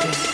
I